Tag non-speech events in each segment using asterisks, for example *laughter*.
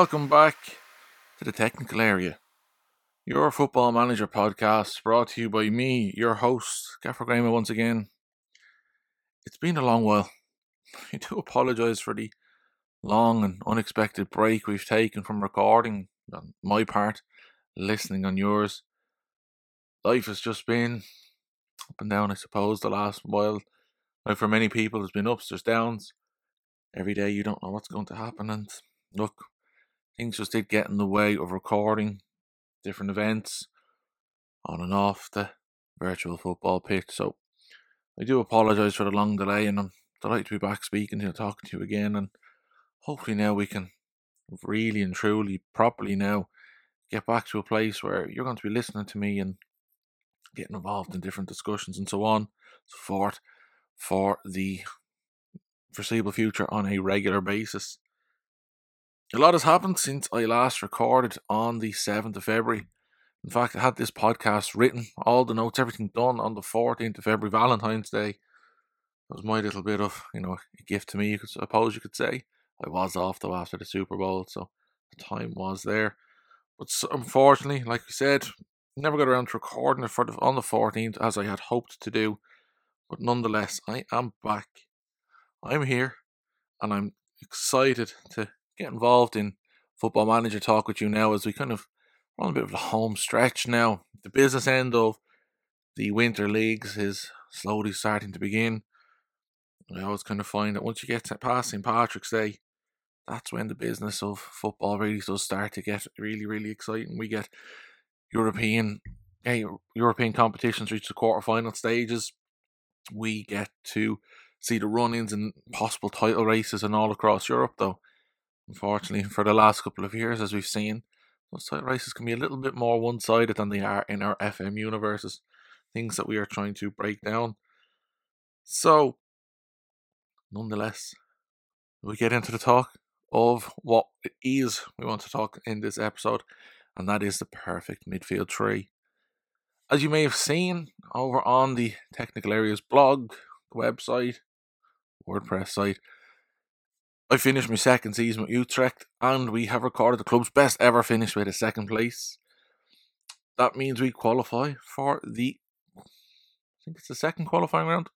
Welcome back to the technical area. Your football manager podcast brought to you by me, your host, Gaffer Graham, once again. It's been a long while. *laughs* I do apologise for the long and unexpected break we've taken from recording on my part, listening on yours. Life has just been up and down, I suppose, the last while. Like for many people, there's been ups, there's downs every day you don't know what's going to happen and look things just did get in the way of recording different events on and off the virtual football pitch so i do apologize for the long delay and i'm delighted to be back speaking to you talking to you again and hopefully now we can really and truly properly now get back to a place where you're going to be listening to me and getting involved in different discussions and so on so forth for the foreseeable future on a regular basis. A lot has happened since I last recorded on the 7th of February. In fact, I had this podcast written, all the notes, everything done on the 14th of February, Valentine's Day. That was my little bit of, you know, a gift to me, I suppose you could say. I was off though after the Super Bowl, so the time was there. But unfortunately, like I said, never got around to recording it for the, on the 14th as I had hoped to do. But nonetheless, I am back I'm here and I'm excited to get involved in football manager talk with you now as we kind of run a bit of a home stretch now. The business end of the winter leagues is slowly starting to begin. I always kind of find that once you get past St. Patrick's Day, that's when the business of football really does start to get really, really exciting. We get European hey, European competitions reach the quarterfinal stages. We get to see the run-ins and possible title races and all across Europe. Though, unfortunately, for the last couple of years, as we've seen, those races can be a little bit more one-sided than they are in our FM universes. Things that we are trying to break down. So, nonetheless, we get into the talk of what it is we want to talk in this episode, and that is the perfect midfield tree. As you may have seen over on the Technical Areas blog, website, WordPress site. I finished my second season with Utrecht, and we have recorded the club's best ever finish with a second place. That means we qualify for the, I think it's the second qualifying round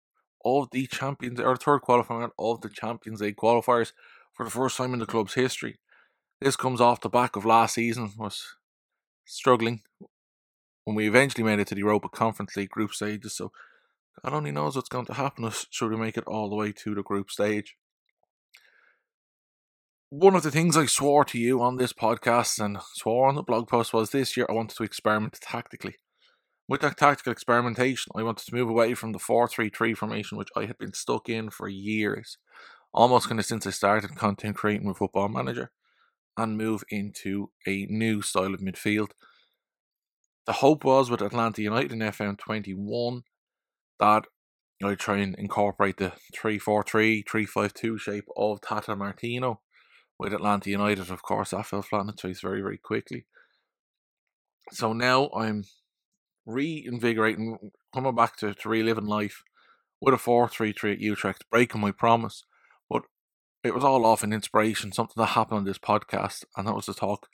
of the Champions, or third qualifying round of the Champions League qualifiers for the first time in the club's history. This comes off the back of last season was struggling when we eventually made it to the Europa Conference League group stages. So God only knows what's going to happen us should we make it all the way to the group stage. One of the things I swore to you on this podcast and swore on the blog post was this year I wanted to experiment tactically. With that tactical experimentation, I wanted to move away from the 4 3 3 formation, which I had been stuck in for years, almost kind of since I started content creating with Football Manager, and move into a new style of midfield. The hope was with Atlanta United in FM 21 that I try and incorporate the 3-4-3, 3-5-2 shape of Tata Martino with Atlanta United. Of course, that fell flat on its face very, very quickly. So now I'm reinvigorating, coming back to, to reliving life with a 4-3-3 at Utrecht, breaking my promise. But it was all off an inspiration, something that happened on this podcast, and that was to talk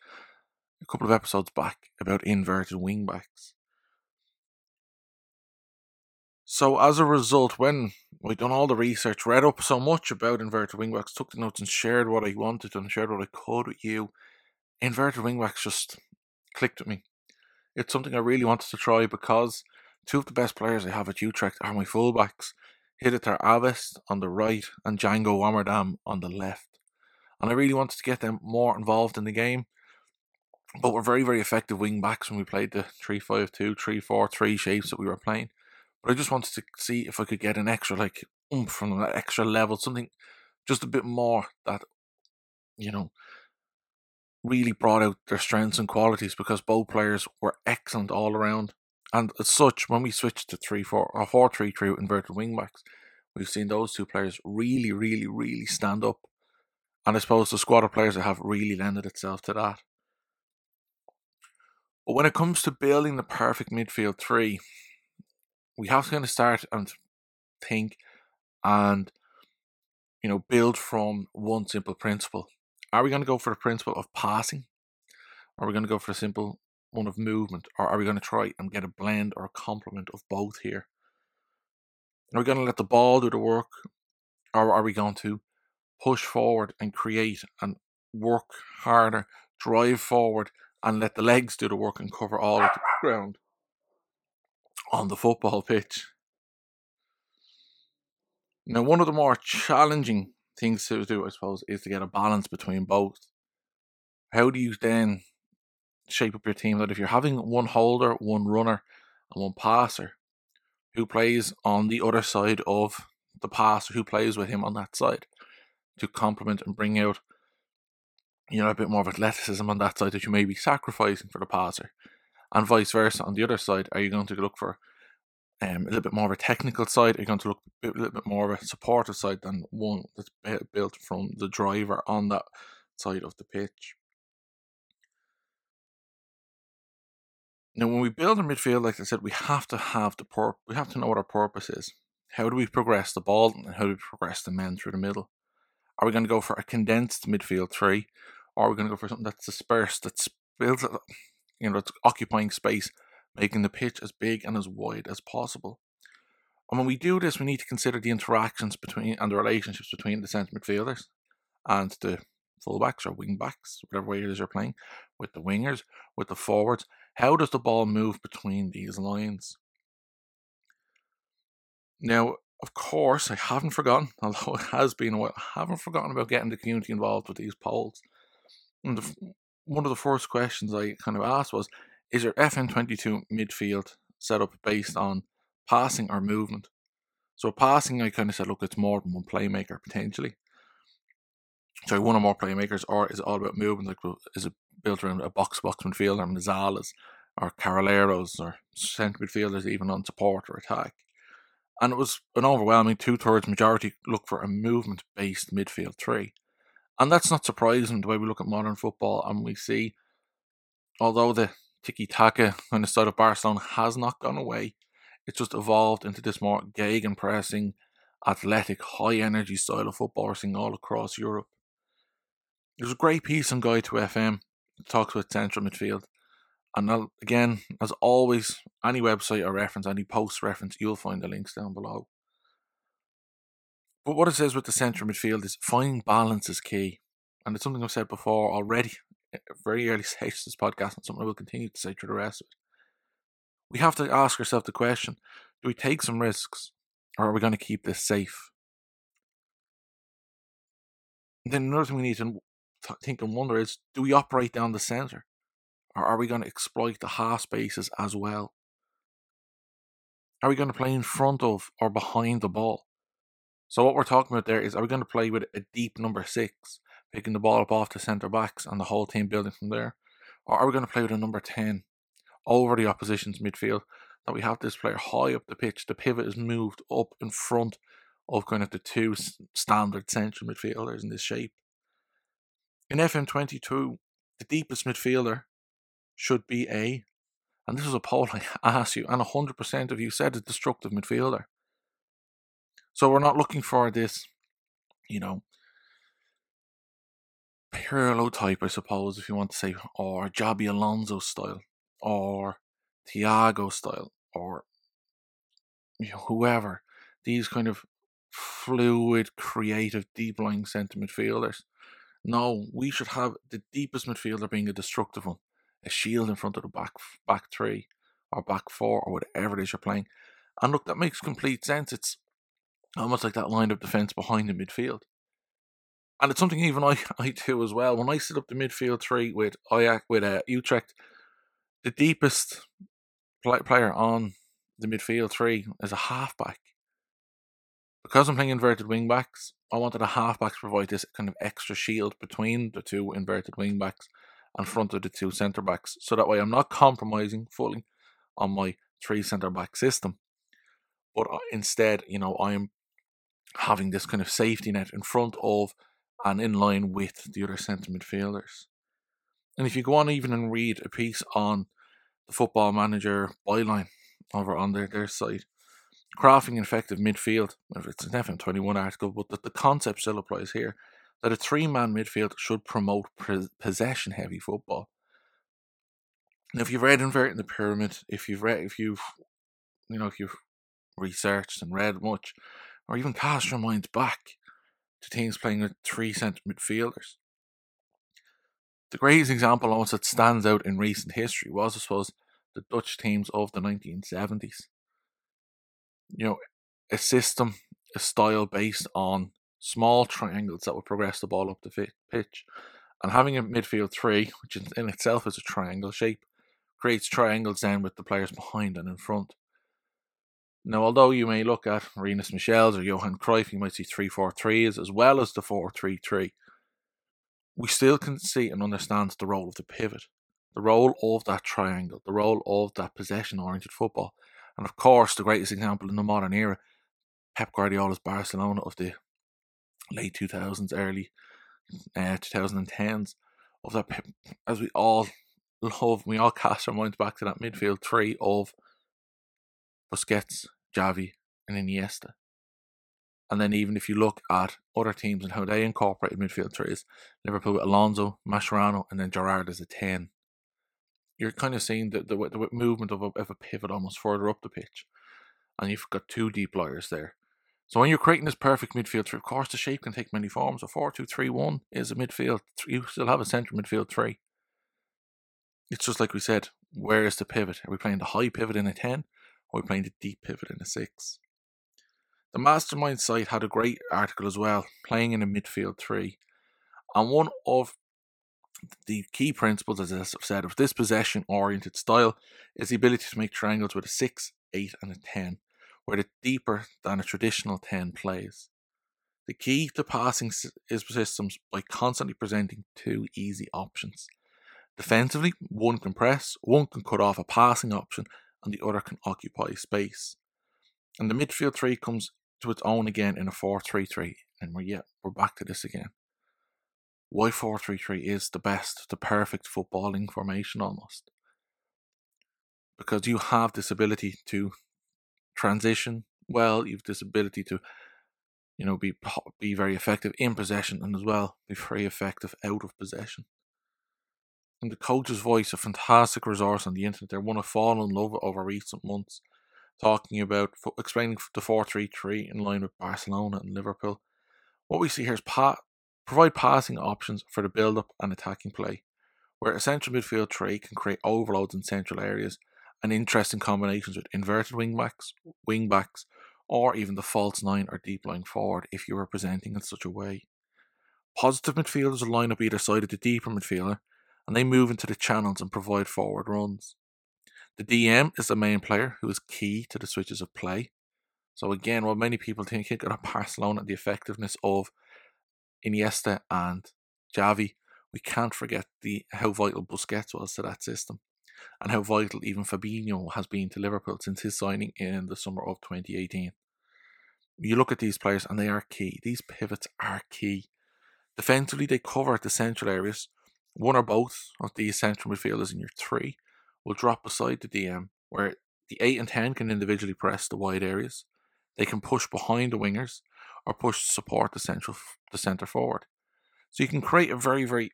a couple of episodes back about inverted wingbacks. So as a result, when we'd done all the research, read up so much about inverted wingbacks, took the notes and shared what I wanted and shared what I could with you, inverted wingbacks just clicked with me. It's something I really wanted to try because two of the best players I have at Utrecht are my fullbacks. Hidde ter Avest on the right and Django Warmerdam on the left. And I really wanted to get them more involved in the game. But we're very, very effective wing backs when we played the 3 5 2, 3 4 3 shapes that we were playing. But I just wanted to see if I could get an extra like oomph from that extra level, something just a bit more that you know really brought out their strengths and qualities because both players were excellent all around. And as such, when we switched to three four or four three three inverted wingbacks, we've seen those two players really, really, really stand up. And I suppose the squad of players that have really lended itself to that. But when it comes to building the perfect midfield three, we have to kind of start and think and you know build from one simple principle Are we going to go for the principle of passing? Are we going to go for a simple one of movement? Or are we going to try and get a blend or a complement of both here? Are we going to let the ball do the work? Or are we going to push forward and create and work harder, drive forward and let the legs do the work and cover all of the ground on the football pitch? Now, one of the more challenging things to do, I suppose, is to get a balance between both. How do you then shape up your team that if you're having one holder, one runner, and one passer who plays on the other side of the passer who plays with him on that side to complement and bring out you know a bit more of athleticism on that side that you may be sacrificing for the passer and vice versa on the other side are you going to look for um, a little bit more of a technical side are you going to look a little bit more of a supportive side than one that's built from the driver on that side of the pitch Now, when we build a midfield, like I said, we have to have the pur- we have to know what our purpose is. How do we progress the ball and how do we progress the men through the middle? Are we going to go for a condensed midfield three, or are we going to go for something that's dispersed, that's built, you know, it's occupying space, making the pitch as big and as wide as possible? And when we do this, we need to consider the interactions between and the relationships between the centre midfielders and the fullbacks or wing backs, whatever way it is you're playing, with the wingers, with the forwards, how does the ball move between these lines? Now, of course, I haven't forgotten, *laughs* although it has been a while, I haven't forgotten about getting the community involved with these polls. And the, one of the first questions I kind of asked was Is your FM22 midfield set up based on passing or movement? So, passing, I kind of said, look, it's more than one playmaker potentially. So, one or more playmakers, or is it all about movement? Like, is it built around a box box midfielder, Mezzalas, or Carrileros, or centre midfielders even on support or attack. And it was an overwhelming two thirds majority look for a movement based midfield three. And that's not surprising the way we look at modern football and we see, although the tiki taka on the side of Barcelona has not gone away, it's just evolved into this more Gegen pressing, athletic, high energy style of football we're seeing all across Europe. There's a great piece on Guide to FM talks about central midfield. And I'll, again, as always, any website or reference, any post reference, you'll find the links down below. But what it says with the central midfield is finding balance is key. And it's something I've said before already, *laughs* very early *laughs* stages of this podcast, and something I will continue to say through the rest of it. We have to ask ourselves the question do we take some risks, or are we going to keep this safe? And then another thing we need to think and wonder is do we operate down the centre? Or are we going to exploit the half spaces as well? Are we going to play in front of or behind the ball? So what we're talking about there is are we going to play with a deep number six, picking the ball up off the centre backs and the whole team building from there? Or are we going to play with a number 10 over the opposition's midfield? That we have this player high up the pitch, the pivot is moved up in front of kind of the two standard central midfielders in this shape. In FM22, the deepest midfielder should be a, and this was a poll *laughs* I asked you, and 100% of you said a destructive midfielder. So we're not looking for this, you know, Pirlo type, I suppose, if you want to say, or Xabi Alonso style, or Thiago style, or you know, whoever. These kind of fluid, creative, deep lying centre midfielders. No, we should have the deepest midfielder being a destructive one, a shield in front of the back back three or back four or whatever it is you're playing. And look, that makes complete sense. It's almost like that line of defence behind the midfield. And it's something even I, *laughs* I do as well. When I set up the midfield three with Ajax, with uh, Utrecht, the deepest play, player on the midfield three is a halfback. Because I'm playing inverted wing backs, I wanted a halfback to provide this kind of extra shield between the two inverted wing backs and front of the two centre backs. So that way I'm not compromising fully on my three centre back system. But uh, instead, you know, I'm having this kind of safety net in front of and in line with the other centre midfielders. And if you go on even and read a piece on the football manager byline over on their, their site, crafting an effective midfield. If It's an FM21 article, but the, concept still applies here. that a three man midfield should promote possession heavy football. Now, if you've read Inverting the Pyramid, if you've read, if you've, you know, if you've researched and read much, or even cast your minds back to teams playing with three centre midfielders, the greatest example almost that stands out in recent history was, I suppose, the Dutch teams of the 1970s. You know, a system, a style based on small triangles that would progress the ball up the pitch. And having a midfield three, which in itself is a triangle shape, creates triangles then with the players behind and in front. Now, although you may look at Rinus Michels or Johan Cruyff, you might see 3 4 3s as well as the 4 3 3. We still can see and understand the role of the pivot, the role of that triangle, the role of that possession oriented football. And of course, the greatest example in the modern era, Pep Guardiola's Barcelona of the late 2000s, early uh, 2010s, of that, as we all *laughs* love, we all cast our minds back to that midfield three of Busquets, Xavi, and Iniesta. And then even if you look at other teams and how they incorporated midfield threes, Liverpool with Alonso, Mascherano, and then Gerrard as a 10. You're kind of seeing the, the, the movement of a, of a pivot almost further up the pitch. And you've got two deep liars there. So when you're creating this perfect midfield three, of course the shape can take many forms. A 4 2 3 1 is a midfield. You still have a centre midfield three. It's just like we said, where is the pivot? Are we playing the high pivot in a 10 we playing the deep pivot in a 6? The Mastermind site had a great article as well, playing in a midfield three. And one of the key principles, as I've said, of this possession oriented style is the ability to make triangles with a 6, 8, and a 10 where the deeper than a traditional 10 plays. The key to passing is systems by constantly presenting two easy options. Defensively, one can press, one can cut off a passing option, and the other can occupy space. And the midfield three comes to its own again in a 4 3 3, and we're, yeah, we're back to this again. Why 4 3 3 is the best, the perfect footballing formation almost. Because you have this ability to transition well. You've this ability to, you know, be be very effective in possession and as well be very effective out of possession. And the coach's voice, a fantastic resource on the internet. They're one I've fallen in love over recent months, talking about explaining the four three three in line with Barcelona and Liverpool. What we see here is pa- provide passing options for the build up and attacking play, where a central midfield three can create overloads in central areas and interesting combinations with inverted wing backs, wing backs, or even the false nine or deep line forward if you are presenting in such a way. Positive midfielders will line up either side of the deeper midfielder and they move into the channels and provide forward runs. The DM is the main player who is key to the switches of play. So again, while many people think Barcelona and the effectiveness of Iniesta and Xavi, we can't forget the how vital Busquets was to that system and how vital even Fabinho has been to Liverpool since his signing in the summer of 2018. You look at these players and they are key. These pivots are key. Defensively, they cover the central areas. One or both of these central midfielders in your three will drop beside the DM, where the 8 and 10 can individually press the wide areas. They can push behind the wingers or push to support the central the centre forward. So you can create a very, very,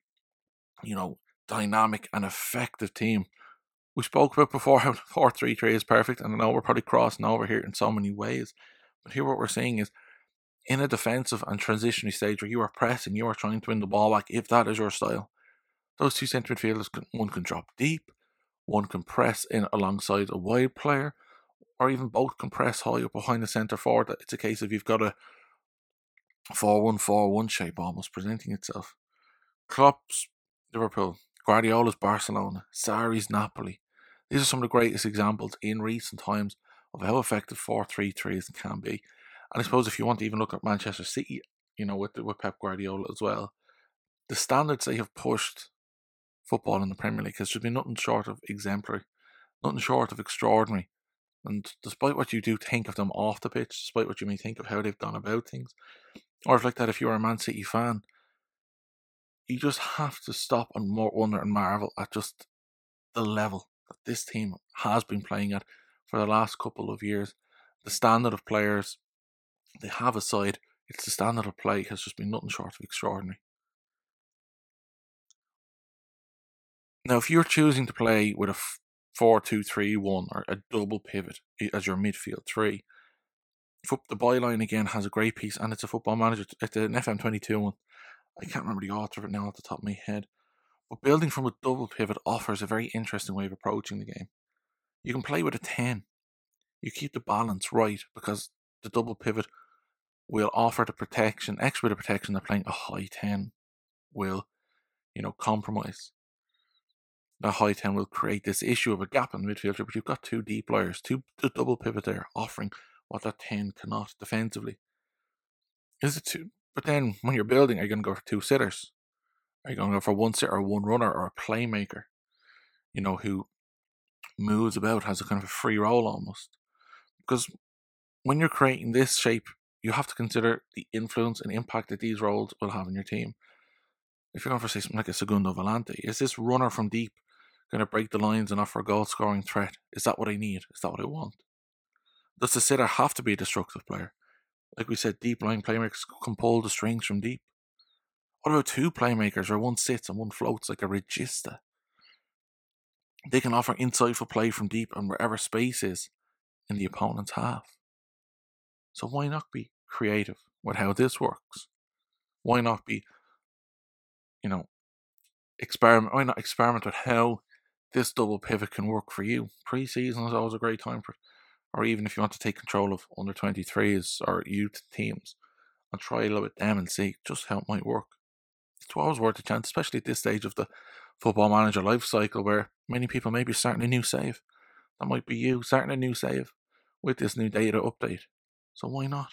you know, dynamic and effective team we spoke about before *laughs* how 4 3 3 is perfect, and I know we're probably crossing over here in so many ways. But here, what we're seeing is in a defensive and transitionary stage where you are pressing, you are trying to win the ball back, if that is your style, those two centre midfielders, can, one can drop deep, one can press in alongside a wide player, or even both can press high up behind the centre forward. It's a case of you've got a 4 1 4 1 shape almost presenting itself. Klopp's Liverpool, Guardiola's Barcelona, Sarri's Napoli, these are some of the greatest examples in recent times of how effective 4 3 3s can be. And I suppose if you want to even look at Manchester City, you know, with, with Pep Guardiola as well, the standards they have pushed football in the Premier League has just been nothing short of exemplary, nothing short of extraordinary. And despite what you do think of them off the pitch, despite what you may think of how they've gone about things, or if like that, if you're a Man City fan, you just have to stop and more wonder and marvel at just the level that this team has been playing at for the last couple of years. The standard of players they have aside, It's the standard of play has just been nothing short of extraordinary. Now, if you're choosing to play with a 4 2 3 1 or a double pivot as your midfield three, the byline again has a great piece and it's a football manager. It's an FM22 one. I can't remember the author of it now off the top of my head. But building from a double pivot offers a very interesting way of approaching the game. You can play with a 10. You keep the balance right because the double pivot will offer the protection, extra of protection that playing a high 10 will, you know, compromise. The high 10 will create this issue of a gap in midfield, but you've got two deep players, two double pivot there, offering what that 10 cannot defensively. Is it two? But then when you're building, are you going to go for two sitters? Are you going to go for one sitter or one runner or a playmaker? You know, who moves about, has a kind of a free role almost. Because when you're creating this shape, you have to consider the influence and impact that these roles will have on your team. If you're going for say something like a Segundo Volante, is this runner from deep going to break the lines and offer a goal scoring threat? Is that what I need? Is that what I want? Does the sitter have to be a destructive player? Like we said, deep line playmakers can pull the strings from deep. What about two playmakers where one sits and one floats like a regista? They can offer insightful play from deep and wherever space is in the opponent's half. So why not be creative with how this works? Why not be, you know, experiment? Why not experiment with how this double pivot can work for you? Pre-season is always a great time for or even if you want to take control of under 23s or youth teams and try a little bit them and see just how it might work. It's always worth a chance, especially at this stage of the football manager life cycle where many people may be starting a new save. That might be you starting a new save with this new data update. So why not?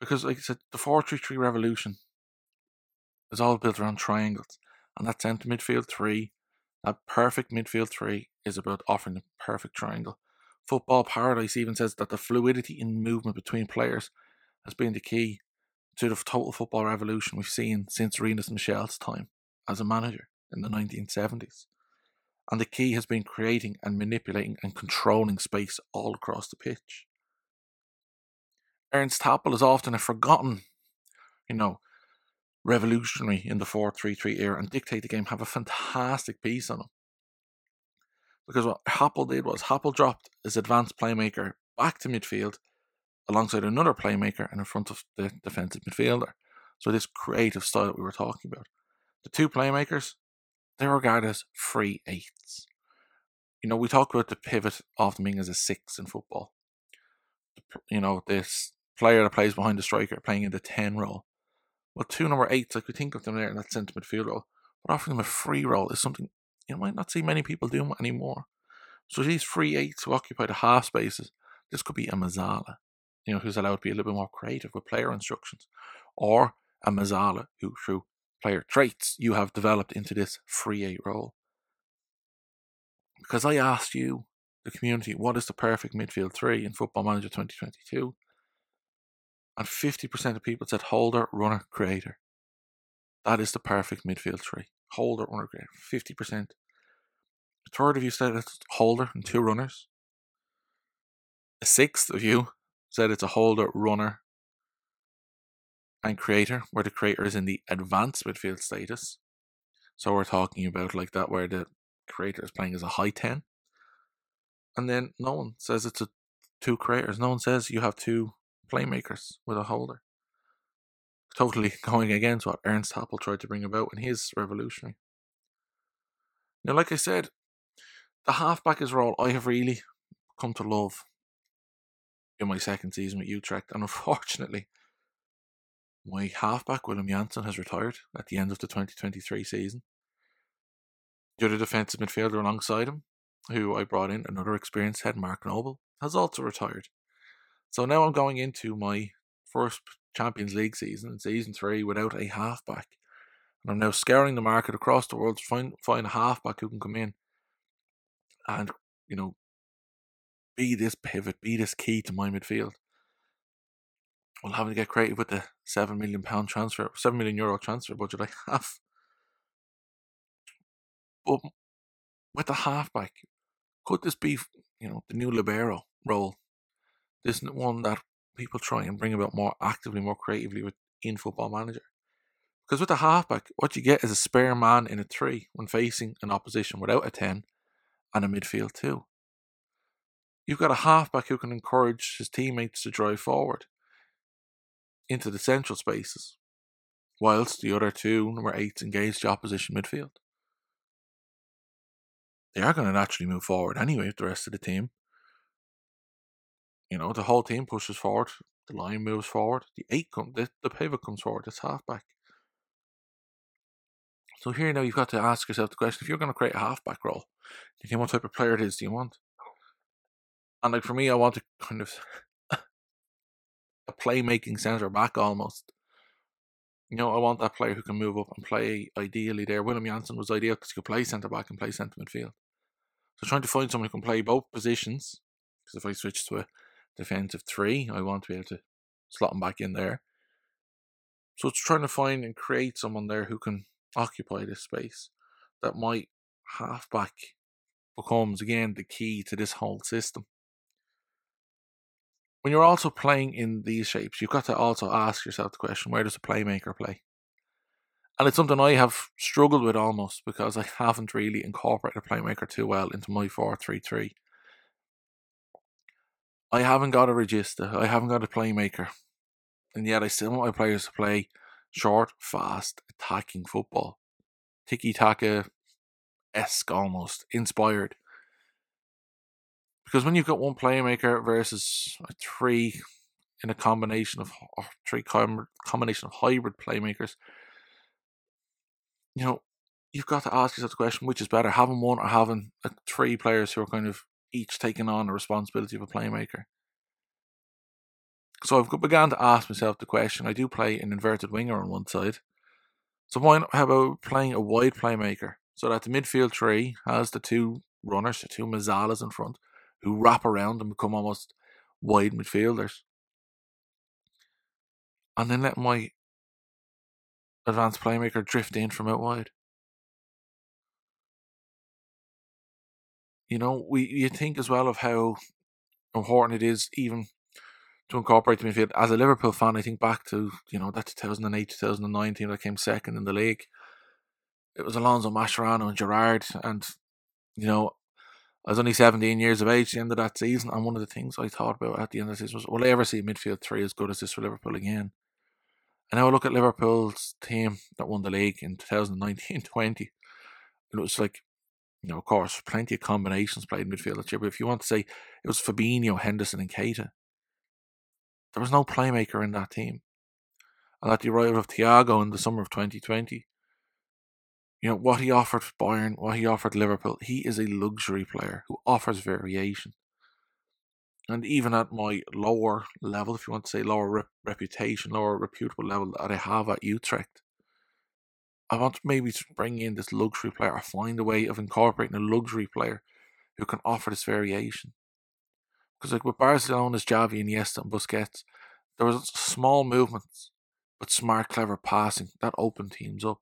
Because, like I said, the 4 3 3 revolution is all built around triangles, and that centre midfield three, that perfect midfield three, is about offering the perfect triangle. Football Paradise even says that the fluidity in movement between players has been the key to the total football revolution we've seen since Rinus Michel's time as a manager in the 1970s. And the key has been creating and manipulating and controlling space all across the pitch. Ernst Happel is often a forgotten, you know, revolutionary in the 4 3 3 era and dictate the game, have a fantastic piece on him. Because what Happel did was Happel dropped his advanced playmaker back to midfield alongside another playmaker and in front of the defensive midfielder. So this creative style that we were talking about. The two playmakers, they're regarded as free eights. You know, we talk about the pivot often being as a six in football. You know, this player that plays behind the striker playing in the 10 role. Well, two number eights, like we think of them there in that centre midfield role, but offering them a free role is something you might not see many people doing anymore. So these free eights who occupy the half spaces, this could be a Mezzala, you know, who's allowed to be a little bit more creative with player instructions, or a Mezzala who, through player traits, you have developed into this free eight role. Because I asked you, the community, what is the perfect midfield three in Football Manager 2022? And 50% of people said holder, runner, creator. That is the perfect midfield three holder, runner, creator. fifty percent. A third of you said it's holder and two runners. A sixth of you said it's a holder, runner, and creator, where the creator is in the advanced midfield status. So we're talking about like that, where the creator is playing as a high ten. And then no one says it's a two creators. No one says you have two playmakers with a holder totally *laughs* going against what Ernst Happel tried to bring about in his revolutionary. Now, like I said, the halfback is role I have really come to love in my second season with Utrecht, and *laughs* unfortunately, my halfback Willem Jansen has retired at the end of the 2023 season. The other defensive midfielder alongside him, who I brought in, another experienced head, Mark Noble, has also retired. So now I'm going into my first Champions League season, season three, without a halfback. And I'm now scouring the market across the world to find find a halfback who can come in and, you know, be this pivot, be this key to my midfield. Well, having to get creative with the seven million pound transfer, seven million euro transfer budget I *laughs* have. But with the halfback, could this be, you know, the new libero role? This isn't one that people try and bring about more actively, more creatively with in Football Manager. Because with the halfback, what you get is a spare man in a three when facing an opposition without a 10 and a midfield two. You've got a halfback who can encourage his teammates to drive forward into the central spaces, whilst the other two, number eights, engage the opposition midfield. They are going to naturally move forward anyway with the rest of the team. You know, the whole team pushes forward, the line moves forward, the eight come, the, the pivot comes forward, it's halfback. So here now you've got to ask yourself the question: if you're going to create a halfback role, you think what type of player it is do you want? And like for me, I want to kind of *laughs* a playmaking centre back almost. You know, I want that player who can move up and play ideally there. William Jansen was ideal because he could play centre back and play centre midfield. So trying to find someone who can play both positions. Because if I switch to a defensive three, I want to be able to slot him back in there. So it's trying to find and create someone there who can occupy this space. That might halfback becomes again the key to this whole system when you're also playing in these shapes, you've got to also ask yourself the question where does a playmaker play? And it's something I have struggled with almost because I haven't really incorporated a playmaker too well into my 4 3 3. I haven't got a regista, I haven't got a playmaker, and yet I still want my players to play short, fast, attacking football. Tiki taka esque almost, inspired. Because when you've got one playmaker versus a three in a combination of three com- combination of hybrid playmakers, you know, you've got to ask yourself the question: which is better, having one or having a, three players who are kind of each taking on the responsibility of a playmaker? So I've began to ask myself the question. I do play an inverted winger on one side. So why not, how about playing a wide playmaker so that the midfield three has the two runners, the two Mezzalas in front, who wrap around and become almost wide midfielders. And then let my advanced playmaker drift in from out wide. You know, we you think as well of how important it is even to incorporate the midfield. As a Liverpool fan, I think back to, you know, that 2008 2009 team that came second in the league. It was Alonso Mascherano and Gerrard, and, you know, I was only 17 years of age at the end of that season, and one of the things I thought about at the end of the season was, will I ever see midfield three as good as this for Liverpool again? And now I look at Liverpool's team that won the league in 2019 *laughs* 20, and it was like, you know, of course, plenty of combinations played midfield that year, but if you want to say it was Fabinho, Henderson, and Keita, there was no playmaker in that team. And at the arrival of Thiago in the summer of 2020, you know, what he offered Bayern, what he offered Liverpool, he is a luxury player who offers variation. And even at my lower level, if you want to say lower rep- reputation, lower reputable level that I have at Utrecht, I want maybe to bring in this luxury player or find a way of incorporating a luxury player who can offer this variation. Because like with Barcelona's Xavi, Iniesta, and Busquets, there was small movements, but smart, clever passing that opened teams up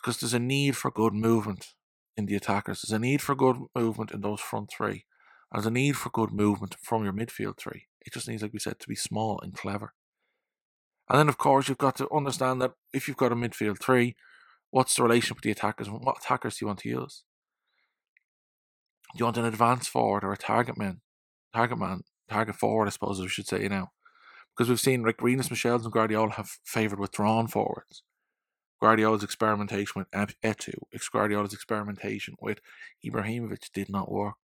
because there's a need for good movement in the attackers. There's a need for good movement in those front three. And there's a need for good movement from your midfield three. It just needs, like we said, to be small and clever. And then, of course, you've got to understand that if you've got a midfield three, what's the relation with the attackers? What attackers do you want to use? Do you want an advanced forward or a target man? Target man, target forward, I suppose we should say now. Because we've seen Rick Rinus Michels and Guardiola have favoured withdrawn forwards. Guardiola's experimentation with Eto'o, Guardiola's experimentation with Ibrahimovic did not work.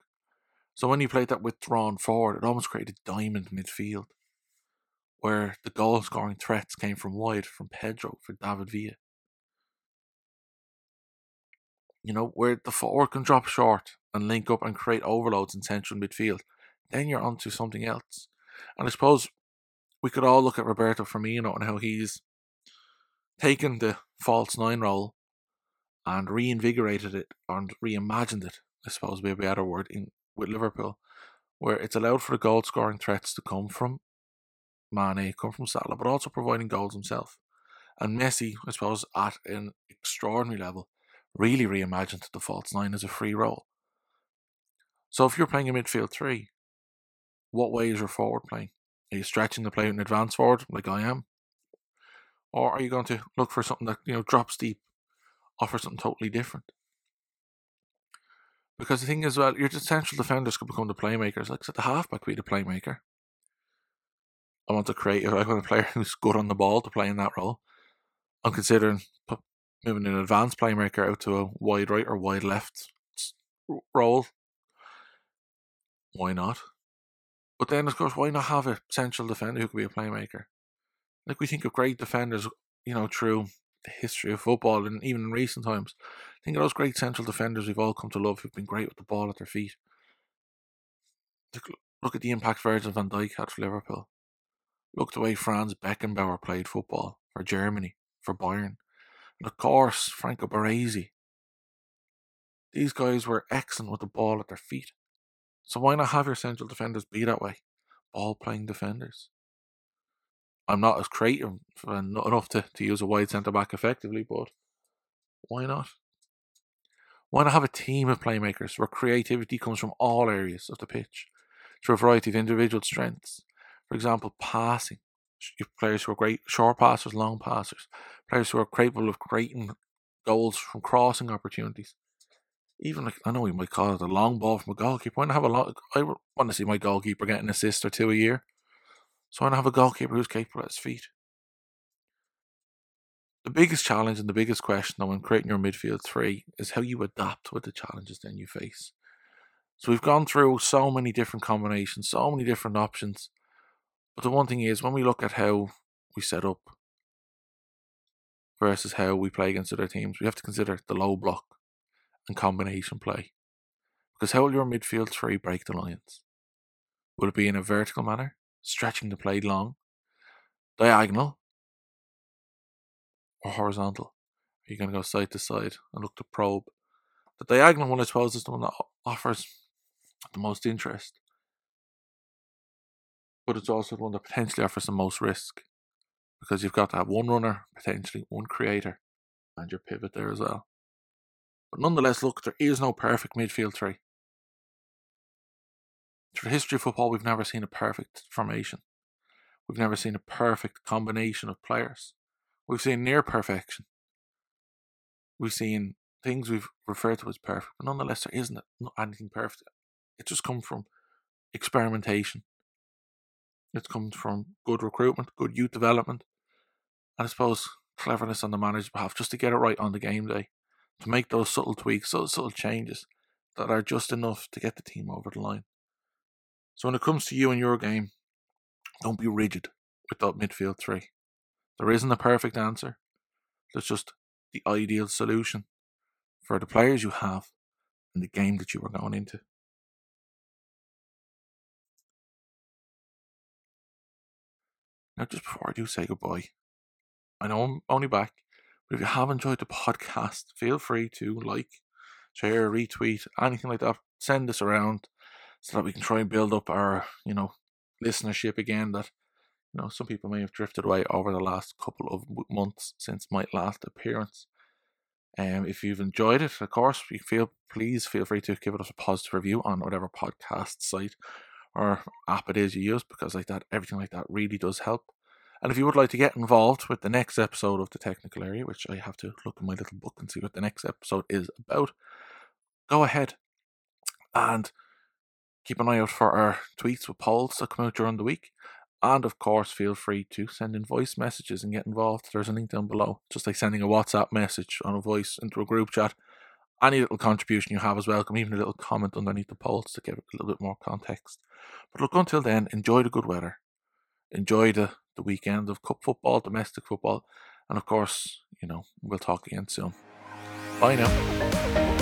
So when you played that withdrawn forward, it almost created diamond midfield, where the goal scoring threats came from wide, from Pedro, for David Villa. You know, where the forward can drop short and link up and create overloads in central midfield, then you're onto something else. And I suppose we could all look at Roberto Firmino and how he's taken the false nine role and reinvigorated it and reimagined it, I suppose would be a better word, in with Liverpool, where it's allowed for the goal scoring threats to come from Mane, come from Salah, but also providing goals himself. And Messi, I suppose, at an extraordinary level, really reimagined the false nine as a free role. So if you're playing a midfield three, what way is your forward playing? Are you stretching the play out in advance forward like I am? Or are you going to look for something that, you know, drops deep, offers something totally different? Because the thing is, well, your central defenders could become the playmakers. Like I said, the halfback could be the playmaker. I want to create, I want a player *laughs* who's good on the ball to play in that role. I'm considering moving an advanced playmaker out to a wide right or wide left role. Why not? But then, of course, why not have a central defender who could be a playmaker? Like we think of great defenders, you know, through the history of football and even in recent times. Think of those great central defenders we've all come to love who've been great with the ball at their feet. Look at the impact Virgil van Dijk had for Liverpool. Look the way Franz Beckenbauer played football for Germany, for Bayern. And of course, Franco Baresi. These guys were excellent with the ball at their feet. So why not have your central defenders be that way? Ball playing defenders. I'm not as creative and not enough to, to use a wide centre back effectively, but why not? Why not have a team of playmakers where creativity comes from all areas of the pitch through a variety of individual strengths? For example, passing. Players who are great short passers, long passers, players who are capable of creating goals from crossing opportunities. Even like I know we might call it a long ball from a goalkeeper. Why not have a lot? I want to see my goalkeeper get an assist or two a year. So I want to have a goalkeeper who's capable at his feet. The biggest challenge and the biggest question though when creating your midfield three is how you adapt with the challenges then you face. So we've gone through so many different combinations, so many different options. But the one thing is when we look at how we set up versus how we play against other teams, we have to consider the low block and combination play. Because how will your midfield three break the lines? Will it be in a vertical manner, stretching the play long, diagonal, or horizontal? Are you going to go side to side and look to probe? The diagonal one, I suppose, is the one that offers the most interest, but it's also the one that potentially offers the most risk because you've got to have one runner, potentially one creator, and your pivot there as well. But nonetheless, look, there is no perfect midfield three. Through the history of football, we've never seen a perfect formation. We've never seen a perfect combination of players. We've seen near perfection. We've seen things we've referred to as perfect, but nonetheless, there isn't anything perfect. It just comes from experimentation. It comes from good recruitment, good youth development, and I suppose cleverness on the manager's behalf just to get it right on the game day, to make those subtle tweaks, those subtle changes that are just enough to get the team over the line. So when it comes to you and your game, don't be rigid with that midfield three. There isn't a perfect answer. There's just the ideal solution for the players you have and the game that you are going into. Now, just before I do say goodbye, I know I'm only back, but if you have enjoyed the podcast, *laughs* feel free to like, share, retweet, anything like that. Send this around so that we can try and build up our, you know, listenership again that you know, some people may have drifted away over the last couple of months since my last appearance. Um, if you've enjoyed it, of course, you feel please feel free to give us a positive review on whatever podcast site or app it is you use, because like that, everything like that really does help. And if you would like to get involved with the next episode of the technical area, which I have to look in my little book and see what the next episode is about, go ahead and keep an eye out for our tweets with polls that come out during the week. And of course, feel free to send in voice messages and get involved. There's a link down below, just like sending a WhatsApp message on a voice into a group chat. Any little contribution you have is welcome, even a little comment underneath the post to give it a little bit more context. But look, until then, enjoy the good weather, enjoy the, the weekend of cup football, domestic football, and of course, you know, we'll talk again soon. Bye now.